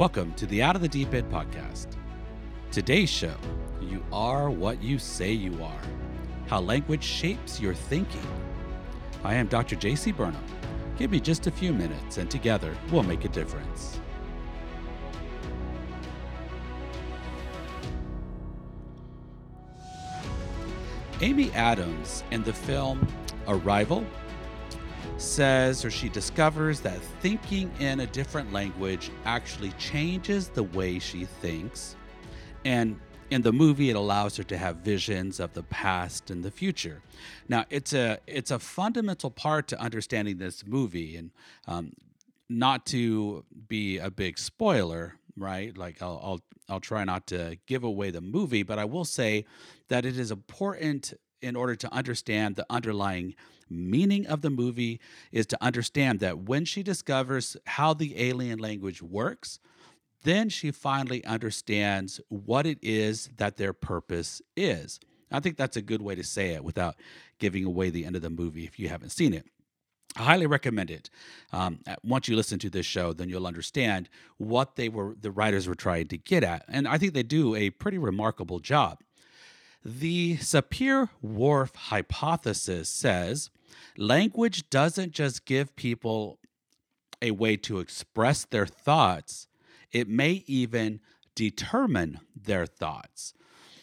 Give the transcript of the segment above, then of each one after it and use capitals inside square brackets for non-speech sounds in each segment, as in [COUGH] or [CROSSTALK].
Welcome to the Out of the Deep End podcast. Today's show You Are What You Say You Are How Language Shapes Your Thinking. I am Dr. J.C. Burnham. Give me just a few minutes, and together we'll make a difference. Amy Adams in the film Arrival says or she discovers that thinking in a different language actually changes the way she thinks. And in the movie it allows her to have visions of the past and the future. Now it's a it's a fundamental part to understanding this movie and um, not to be a big spoiler, right? Like I'll, I'll I'll try not to give away the movie, but I will say that it is important in order to understand the underlying meaning of the movie is to understand that when she discovers how the alien language works, then she finally understands what it is that their purpose is. I think that's a good way to say it without giving away the end of the movie if you haven't seen it. I highly recommend it. Um, once you listen to this show, then you'll understand what they were, the writers were trying to get at, and I think they do a pretty remarkable job. The Sapir Whorf hypothesis says language doesn't just give people a way to express their thoughts, it may even determine their thoughts.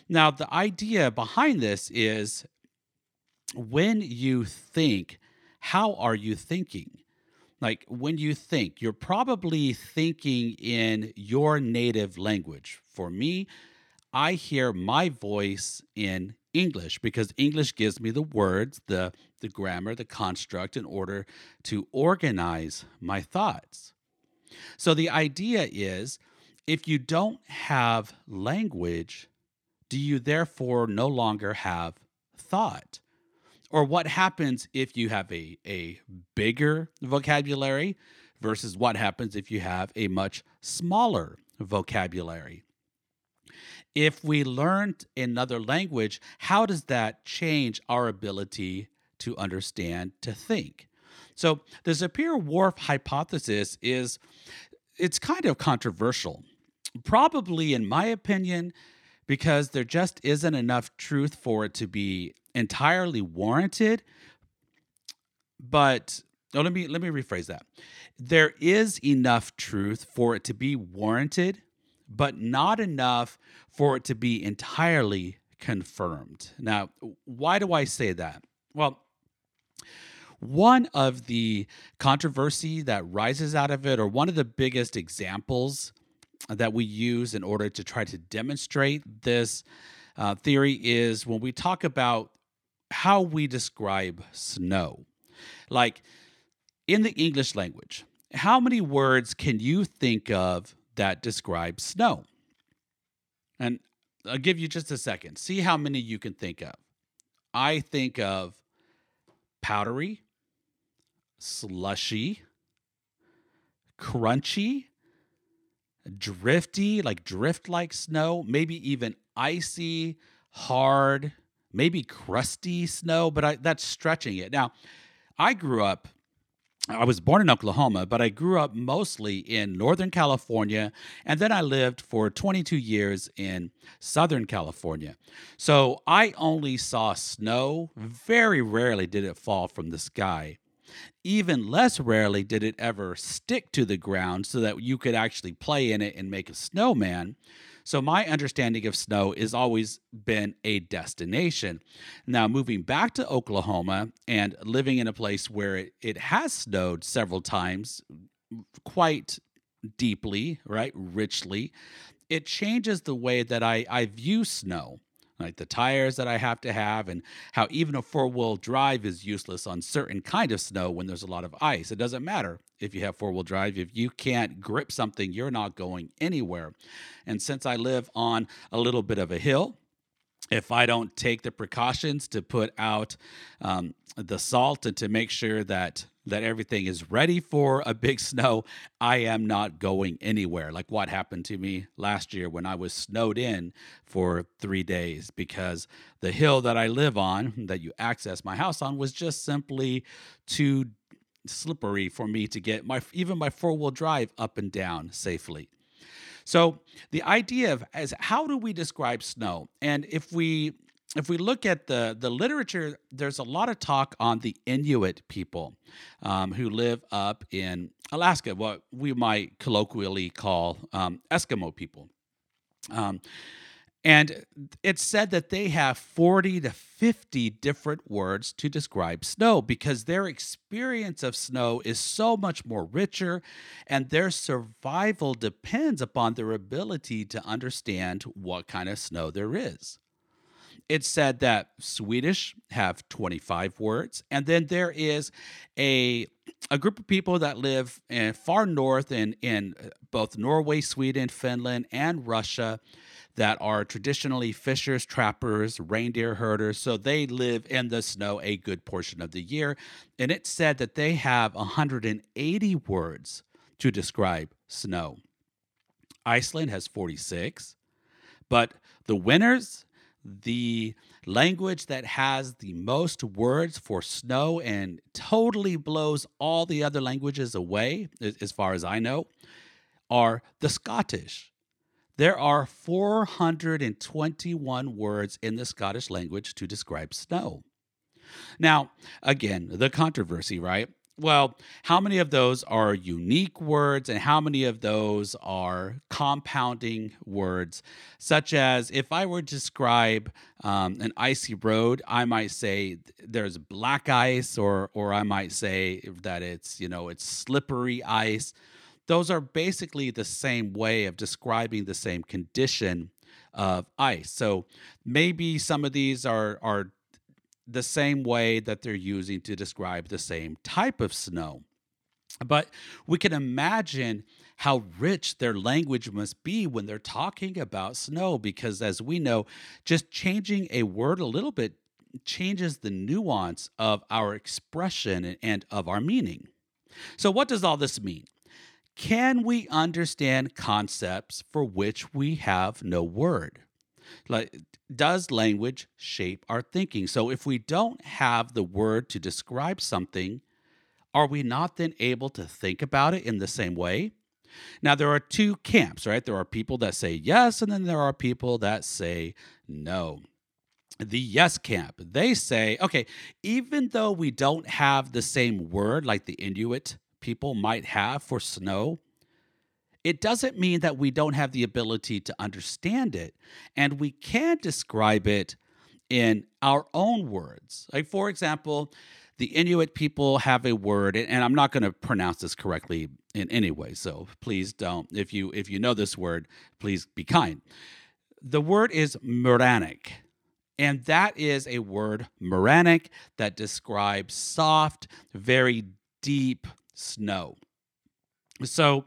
Now, the idea behind this is when you think, how are you thinking? Like when you think, you're probably thinking in your native language. For me, I hear my voice in English because English gives me the words, the the grammar, the construct in order to organize my thoughts. So the idea is if you don't have language, do you therefore no longer have thought? Or what happens if you have a, a bigger vocabulary versus what happens if you have a much smaller vocabulary? If we learned another language, how does that change our ability to understand, to think? So the Sapir-Whorf hypothesis is it's kind of controversial. Probably in my opinion because there just isn't enough truth for it to be entirely warranted. But oh, let me let me rephrase that. There is enough truth for it to be warranted, but not enough for it to be entirely confirmed. Now, why do I say that? Well, one of the controversy that rises out of it, or one of the biggest examples that we use in order to try to demonstrate this uh, theory, is when we talk about how we describe snow. Like in the English language, how many words can you think of that describes snow. And I'll give you just a second. See how many you can think of. I think of powdery, slushy, crunchy, drifty, like drift like snow, maybe even icy, hard, maybe crusty snow, but I, that's stretching it. Now, I grew up I was born in Oklahoma, but I grew up mostly in Northern California, and then I lived for 22 years in Southern California. So I only saw snow. Very rarely did it fall from the sky. Even less rarely did it ever stick to the ground so that you could actually play in it and make a snowman. So my understanding of snow has always been a destination. Now, moving back to Oklahoma and living in a place where it, it has snowed several times, quite deeply, right, richly, it changes the way that I, I view snow like the tires that I have to have, and how even a four wheel drive is useless on certain kind of snow when there's a lot of ice. It doesn't matter if you have four wheel drive. If you can't grip something, you're not going anywhere. And since I live on a little bit of a hill, if I don't take the precautions to put out um, the salt and to make sure that that everything is ready for a big [LAUGHS] snow, I am not going anywhere. Like what happened to me last year when I was snowed in for three days because the hill that I live on, [LAUGHS] that you access my house on, was just simply too slippery for me to get my even my four wheel drive up and down safely. So the idea of as how do we describe snow? And if we if we look at the the literature, there's a lot of talk on the Inuit people um, who live up in Alaska, what we might colloquially call um, Eskimo people. Um, and it's said that they have 40 to 50 different words to describe snow because their experience of snow is so much more richer, and their survival depends upon their ability to understand what kind of snow there is. It's said that Swedish have 25 words, and then there is a a group of people that live in far north in in uh, both Norway, Sweden, Finland, and Russia that are traditionally fishers, trappers, reindeer herders. So they live in the snow a good portion of the year. And it said that they have 180 words to describe snow. Iceland has 46. But the winners, the language that has the most words for snow and totally blows all the other languages away, as far as I know, are the Scottish. There are 421 words in the Scottish language to describe snow. Now, again, the controversy, right? Well, how many of those are unique words and how many of those are compounding words? Such as if I were to describe um, an icy road, I might say there's black ice, or or I might say that it's you know it's slippery ice those are basically the same way of describing the same condition of ice. So maybe some of these are are the same way that they're using to describe the same type of snow. But we can imagine how rich their language must be when they're talking about snow, because as we know, just changing a word a little bit changes the nuance of our expression and of our meaning. So, what does all this mean? Can we understand concepts for which we have no word? Like, does language shape our thinking? So, if we don't have the word to describe something, are we not then able to think about it in the same way? Now, there are two camps, right? There are people that say yes, and then there are people that say no. The yes camp, they say, okay, even though we don't have the same word like the Inuit people might have for snow, it doesn't mean that we don't have the ability to understand it. And we can describe it in our own words. Like, for example, the Inuit people have a word, and I'm not going to pronounce this correctly in any way. So please don't. If you if you know this word, please be kind. The word is Muranic. And that is a word, Muranic, that describes soft, very deep snow. So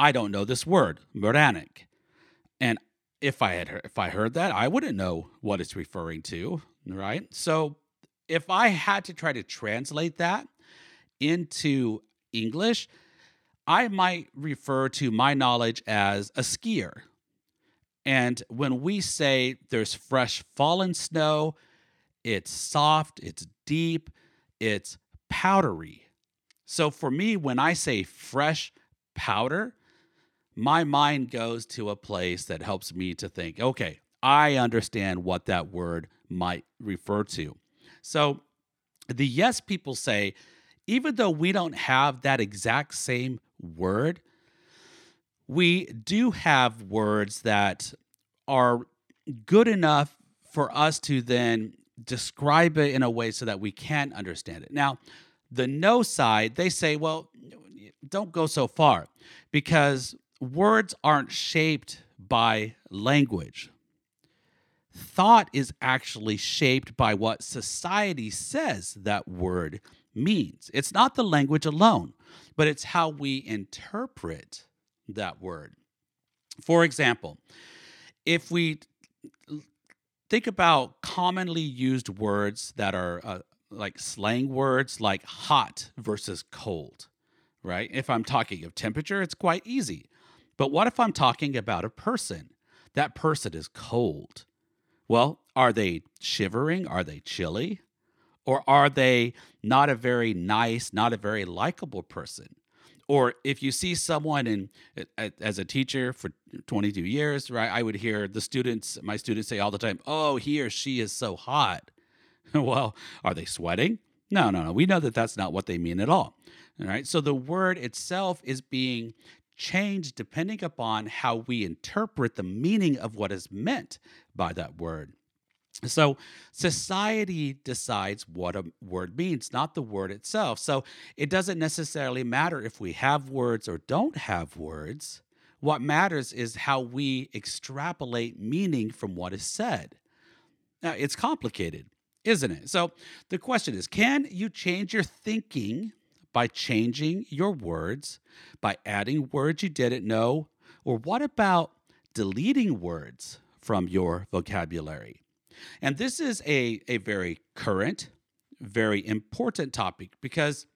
I don't know this word, Muranic. And if I had heard, if I heard that, I wouldn't know what it's referring to, right? So if I had to try to translate that into English, I might refer to my knowledge as a skier. And when we say there's fresh fallen snow, it's soft, it's deep, it's powdery. So for me, when I say fresh powder, my mind goes to a place that helps me to think, okay, I understand what that word might refer to. So the yes people say, even though we don't have that exact same word, we do have words that are good enough for us to then describe it in a way so that we can understand it. Now, the no side, they say, well, don't go so far because words aren't shaped by language. Thought is actually shaped by what society says that word means. It's not the language alone, but it's how we interpret that word. For example, if we think about commonly used words that are uh, like slang words like hot versus cold, right? If I'm talking of temperature, it's quite easy. But what if I'm talking about a person? That person is cold. Well, are they shivering? Are they chilly? Or are they not a very nice, not a very likable person? Or if you see someone in as a teacher for 22 years, right? I would hear the students, my students say all the time, "Oh, he or she is so hot." [LAUGHS] well, are they sweating? No, no, no. We know that that's not what they mean at all. All right. So the word itself is being changed depending upon how we interpret the meaning of what is meant by that word. So society decides what a word means, not the word itself. So it doesn't necessarily matter if we have words or don't have words. What matters is how we extrapolate meaning from what is said. Now, it's complicated, isn't it? So the question is can you change your thinking by changing your words, by adding words you didn't know? Or what about deleting words from your vocabulary? And this is a, a very current, very important topic because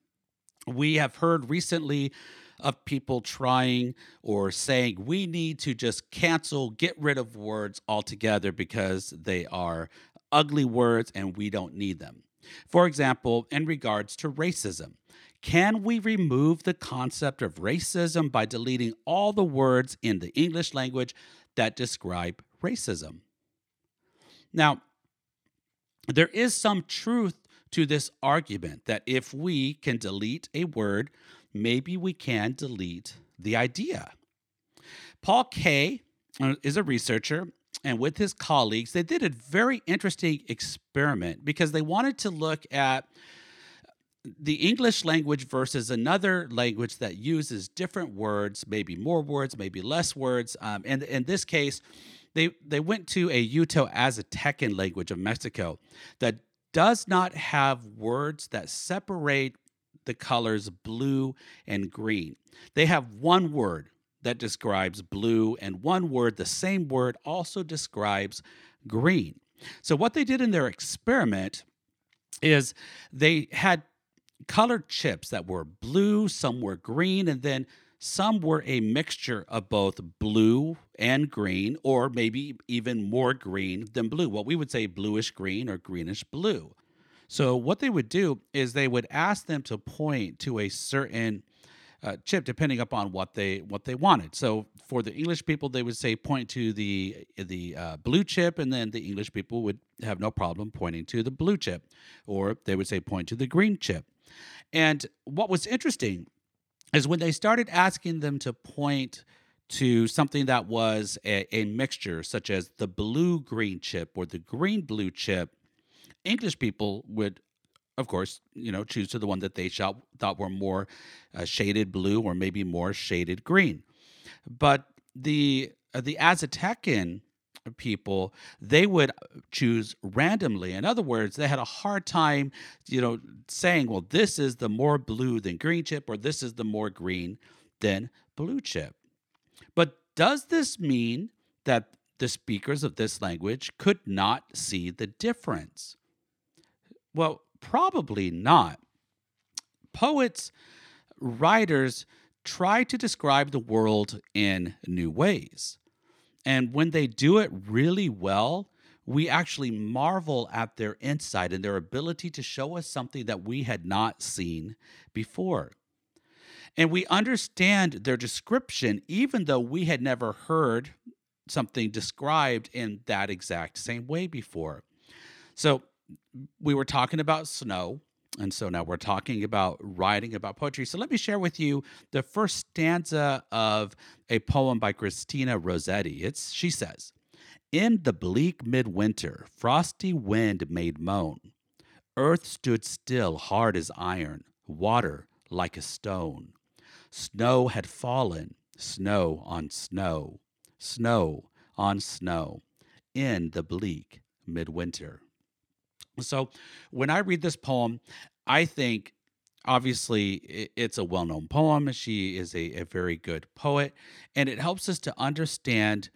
we have heard recently of people trying or saying we need to just cancel, get rid of words altogether because they are ugly words and we don't need them. For example, in regards to racism, can we remove the concept of racism by deleting all the words in the English language that describe racism? Now, there is some truth to this argument that if we can delete a word, maybe we can delete the idea. Paul Kay uh, is a researcher, and with his colleagues, they did a very interesting experiment because they wanted to look at the English language versus another language that uses different words, maybe more words, maybe less words. Um, and in this case, they they went to a Uto Aztecan language of Mexico that does not have words that separate the colors blue and green. They have one word that describes blue and one word, the same word also describes green. So what they did in their experiment is they had colored chips that were blue, some were green, and then some were a mixture of both blue and green, or maybe even more green than blue, what we would say bluish green or greenish blue. So, what they would do is they would ask them to point to a certain uh, chip depending upon what they what they wanted. So for the English people, they would say point to the the uh, blue chip, and then the English people would have no problem pointing to the blue chip, or they would say point to the green chip. And what was interesting is when they started asking them to point to something that was a, a mixture, such as the blue green chip or the green blue chip, English people would, of course, you know, choose to the one that they shot, thought were more uh, shaded blue or maybe more shaded green. But the uh, the Aztecan people, they would uh, choose randomly. In other words, they had a hard time, you know, saying, well, this is the more blue than green chip, or this is the more green than blue chip. But does this mean that the speakers of this language could not see the difference? Well, probably not. Poets, writers try to describe the world in new ways. And when they do it really well, we actually marvel at their insight and their ability to show us something that we had not seen before. And we understand their description, even though we had never heard something described in that exact same way before. So, we were talking about snow and so now we're talking about writing about poetry. So let me share with you the first stanza of a poem by Christina Rossetti. It's she says, "In the bleak midwinter, frosty wind made moan. Earth stood still, hard as iron, water like a stone. Snow had fallen, snow on snow, snow on snow, in the bleak midwinter." So when I read this poem, I think obviously it's a well known poem. She is a, a, very good poet, and it helps us to understand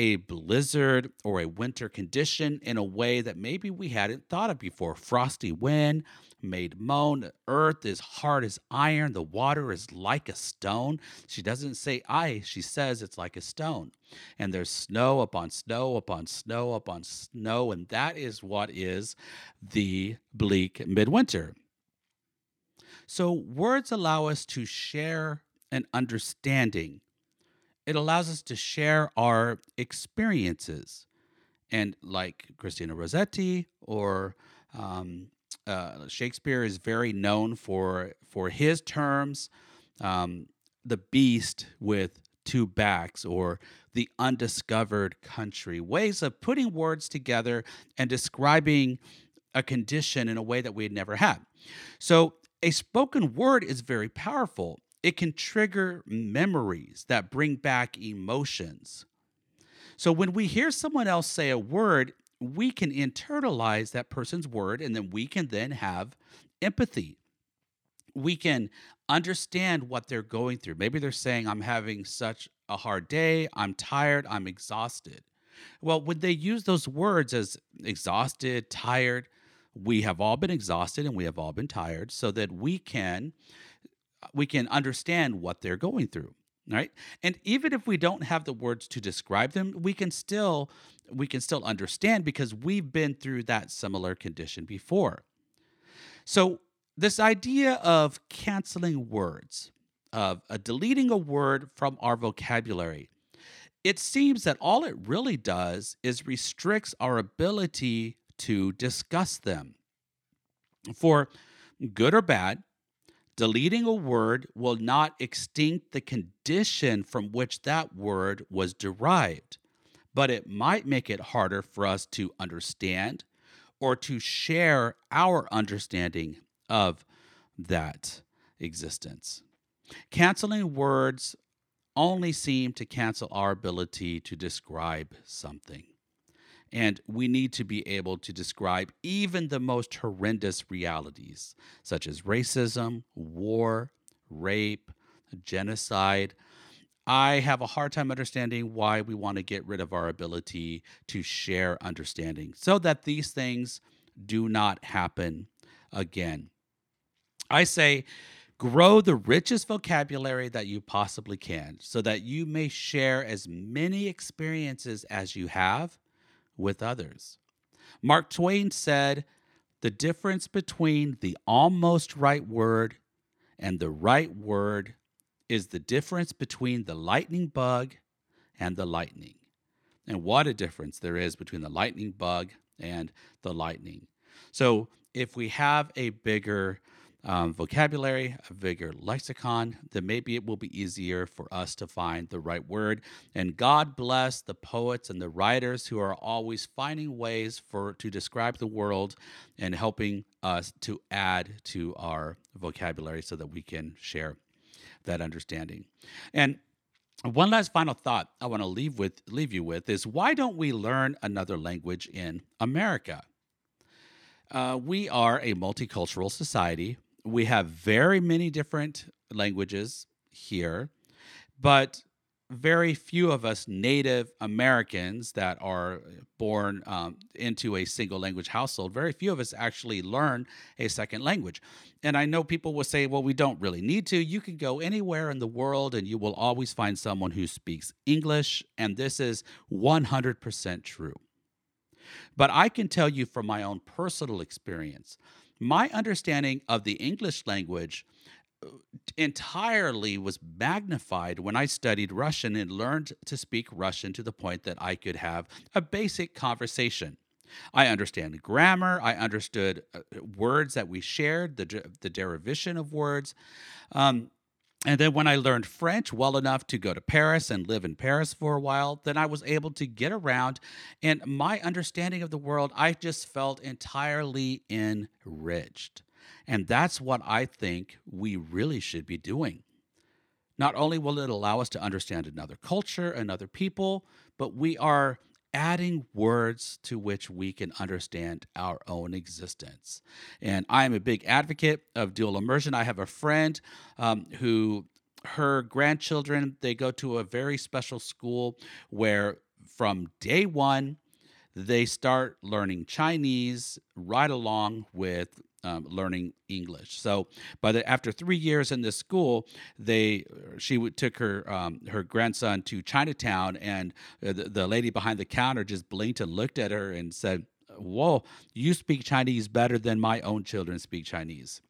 a blizzard or a winter condition in a way that maybe we hadn't thought of before. Frosty wind made moan, the earth is hard as iron, the water is like a stone. She doesn't say ice, she says it's like a stone. And there's snow upon snow upon snow upon snow, and that is what is the bleak midwinter. So, words allow us to share an understanding, it allows us to share our experiences. And like Christina Rossetti or um, uh, Shakespeare is very known for for his terms, um, the beast with two backs or the undiscovered country, ways of putting words together and describing a condition in a way that we had never had. So, a spoken word is very powerful. It can trigger memories that bring back emotions. So, when we hear someone else say a word, we can internalize that person's word and then we can then have empathy. We can understand what they're going through. Maybe they're saying, I'm having such a hard day, I'm tired, I'm exhausted. Well, when they use those words as exhausted, tired, we have all been exhausted and we have all been tired so that we can we can understand what they're going through right? And even if we don't have the words to describe them we can still we can still understand because we've been through that similar condition before. So this idea of canceling words of uh, deleting a word from our vocabulary it seems that all it really does is restricts our ability to discuss them for good or bad Deleting a word will not extinct the condition from which that word was derived, but it might make it harder for us to understand or to share our understanding of that existence. Canceling words only seem to cancel our ability to describe something. And we need to be able to describe even the most horrendous realities, such as racism, war, rape, genocide. I have a hard time understanding why we want to get rid of our ability to share understanding so that these things do not happen again. I say, grow the richest vocabulary that you possibly can so that you may share as many experiences as you have with others. Mark Twain said, The difference between the almost right word and the right word is the difference between the lightning bug and the lightning. And what a difference there is between the lightning bug and the lightning. So, if we have a bigger um, vocabulary, a bigger lexicon, then maybe it will be easier for us to find the right word. And God bless the poets and the writers who are always finding ways for to describe the world and helping us to add to our vocabulary so that we can share that understanding. And one last final thought I want to leave with leave you with is why don't we learn another language in America? Uh, we are a multicultural society we have very many different languages here, but very few of us native Americans that are born um, into a single language household, very few of us actually learn a second language. And I know people will say, well, we don't really need to. You can go anywhere in the world and you will always find someone who speaks English. And this is 100% true. But I can tell you from my own personal experience my understanding of the English language uh, entirely was magnified when I studied Russian and learned to speak Russian to the point that I could have a basic conversation. I understand grammar. I understood uh, words that we shared, the, the derivation of words. Um, and then when I learned French well enough to go to Paris and live in Paris for a while, then I was able to get around. And my understanding of the world, I just felt entirely enriched. And that's what I think we really should be doing. Not only will it allow us to understand another culture, another people, but we are adding words to which we can understand our own existence. And I am a big advocate of dual immersion. I have a friend um, who her grandchildren they go to a very special school where from day one they start learning Chinese right along with um, learning English. So, by the after three years in this school, they she would, took her um, her grandson to Chinatown, and the, the lady behind the counter just blinked and looked at her and said, "Whoa, you speak Chinese better than my own children speak Chinese."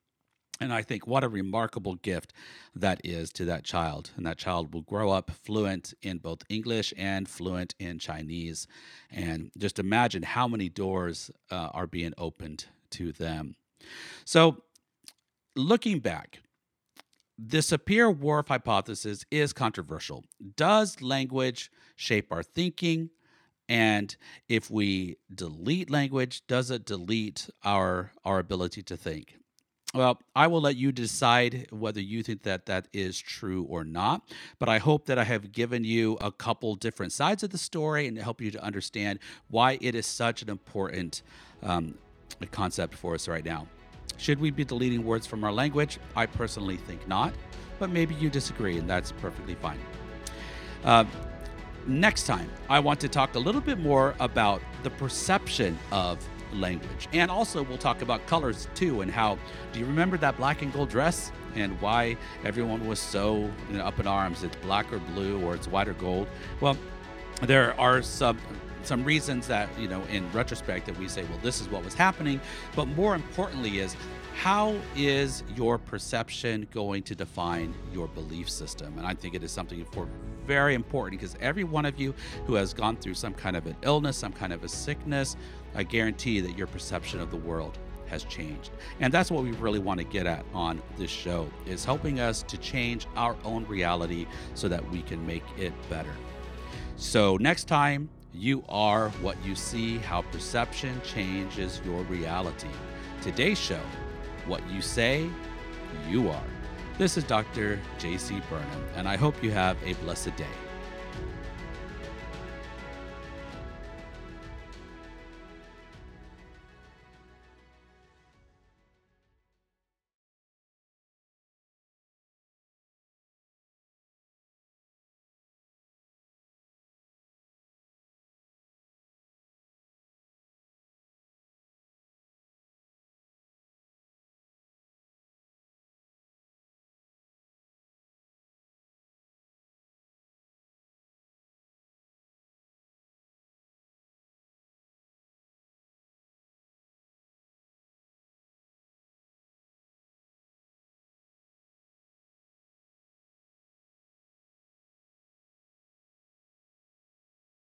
And I think what a remarkable gift that is to that child. And that child will grow up fluent in both English and fluent in Chinese. And just imagine how many doors uh, are being opened to them. So, looking back, the Sapir Whorf hypothesis is controversial. Does language shape our thinking? And if we delete language, does it delete our, our ability to think? Well, I will let you decide whether you think that that is true or not. But I hope that I have given you a couple different sides of the story and help you to understand why it is such an important um, concept for us right now. Should we be deleting words from our language? I personally think not, but maybe you disagree, and that's perfectly fine. Uh, next time, I want to talk a little bit more about the perception of language. And also, we'll talk about colors too, and how do you remember that black and gold dress? And why everyone was so you know, up in arms. It's black or blue, or it's white or gold. Well, there are some some reasons that you know in retrospect that we say well this is what was happening but more importantly is how is your perception going to define your belief system and i think it is something very important because every one of you who has gone through some kind of an illness some kind of a sickness I guarantee that your perception of the world has changed. And that's what we really want to get at on this show is helping us to change our own reality so that we can make it better. So next time, you are what you see, how perception changes your reality. Today's show, what you say, you are. This is Dr. JC Burnham, and I hope you have a blessed day.